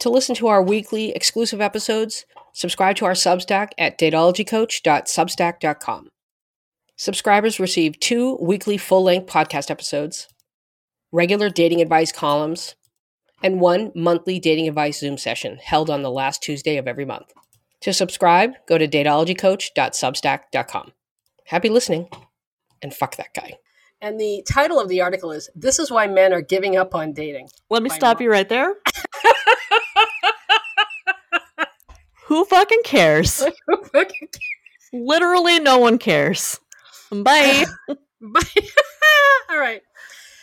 To listen to our weekly exclusive episodes, subscribe to our Substack at dateologycoach.substack.com. Subscribers receive two weekly full length podcast episodes, regular dating advice columns, and one monthly dating advice Zoom session held on the last Tuesday of every month. To subscribe, go to dateologycoach.substack.com. Happy listening, and fuck that guy. And the title of the article is This is Why Men Are Giving Up on Dating. Let me stop you right there. Who fucking cares? Literally, no one cares. Bye. Bye. All right.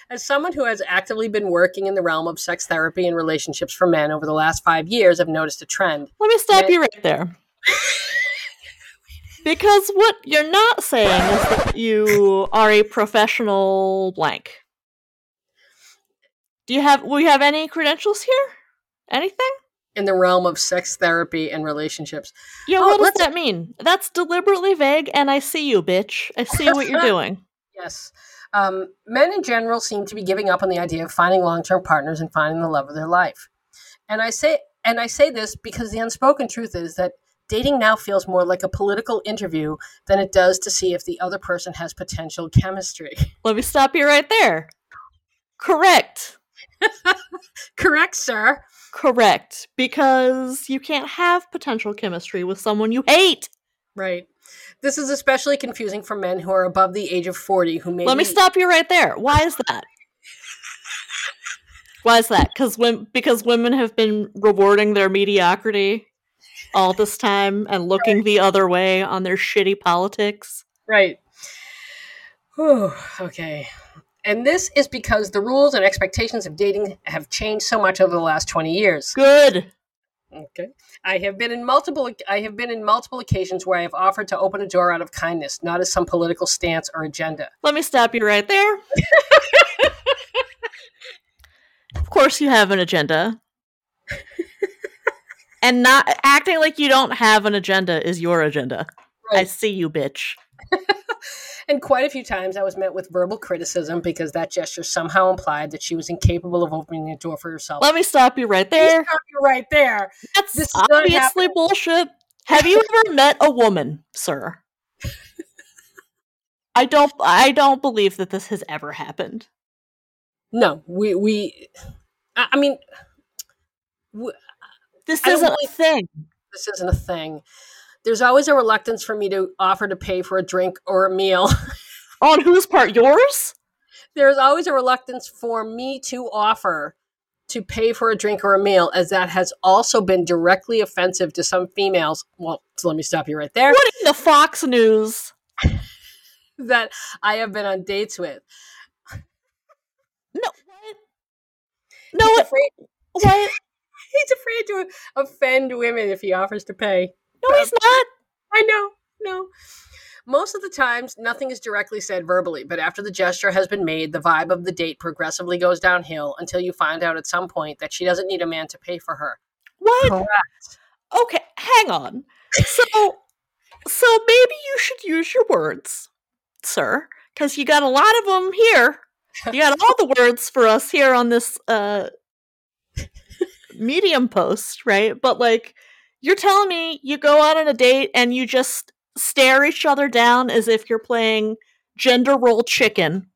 As someone who has actively been working in the realm of sex therapy and relationships for men over the last five years, I've noticed a trend. Let me stop you right there. because what you're not saying is that you are a professional blank. Do you have we have any credentials here? Anything? In the realm of sex therapy and relationships. Yeah, oh, what does that mean? That's deliberately vague, and I see you, bitch. I see what you're doing. Yes. Um, men in general seem to be giving up on the idea of finding long-term partners and finding the love of their life. And I say and I say this because the unspoken truth is that dating now feels more like a political interview than it does to see if the other person has potential chemistry. Let me stop you right there. Correct. Correct, sir. Correct. Because you can't have potential chemistry with someone you hate. Right. This is especially confusing for men who are above the age of 40 who may Let me stop you right there. Why is that? Why is that? Because when because women have been rewarding their mediocrity all this time and looking right. the other way on their shitty politics. Right. Whew, okay. And this is because the rules and expectations of dating have changed so much over the last 20 years. Good. Okay. I have been in multiple I have been in multiple occasions where I have offered to open a door out of kindness, not as some political stance or agenda. Let me stop you right there. of course you have an agenda. and not acting like you don't have an agenda is your agenda. Right. I see you, bitch. And quite a few times I was met with verbal criticism because that gesture somehow implied that she was incapable of opening a door for herself. Let me stop you right there. Stop you right there. That's this obviously bullshit. Have you ever met a woman, sir? I don't I don't believe that this has ever happened. No, we we I, mean we, this isn't a thing. This isn't a thing there's always a reluctance for me to offer to pay for a drink or a meal. On whose part? Yours? There's always a reluctance for me to offer to pay for a drink or a meal, as that has also been directly offensive to some females. Well, so let me stop you right there. What in the Fox News? that I have been on dates with. No, what? No, he's afraid. What? he's afraid to offend women if he offers to pay. No, he's not. I know. No. Most of the times, nothing is directly said verbally, but after the gesture has been made, the vibe of the date progressively goes downhill until you find out at some point that she doesn't need a man to pay for her. What? Correct. Okay, hang on. So, so maybe you should use your words, sir, because you got a lot of them here. You got all the words for us here on this uh medium post, right? But like you're telling me you go out on a date and you just stare each other down as if you're playing gender role chicken.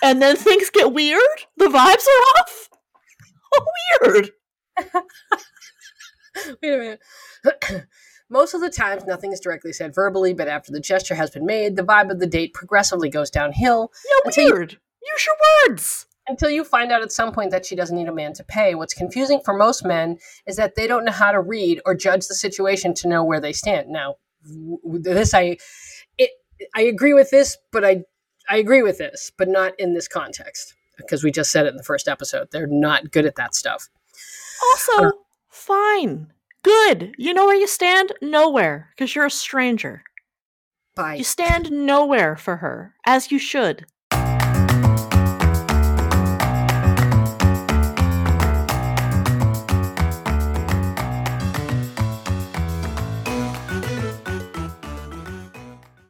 And then things get weird? The vibes are off? Oh, weird. Wait a minute. Most of the times, nothing is directly said verbally, but after the gesture has been made, the vibe of the date progressively goes downhill. Yeah, weird. You, Use your words until you find out at some point that she doesn't need a man to pay. What's confusing for most men is that they don't know how to read or judge the situation to know where they stand. Now, this I it, I agree with this, but I I agree with this, but not in this context because we just said it in the first episode. They're not good at that stuff. Also, uh, fine. Good. You know where you stand? Nowhere, because you're a stranger. Bye. You stand nowhere for her, as you should.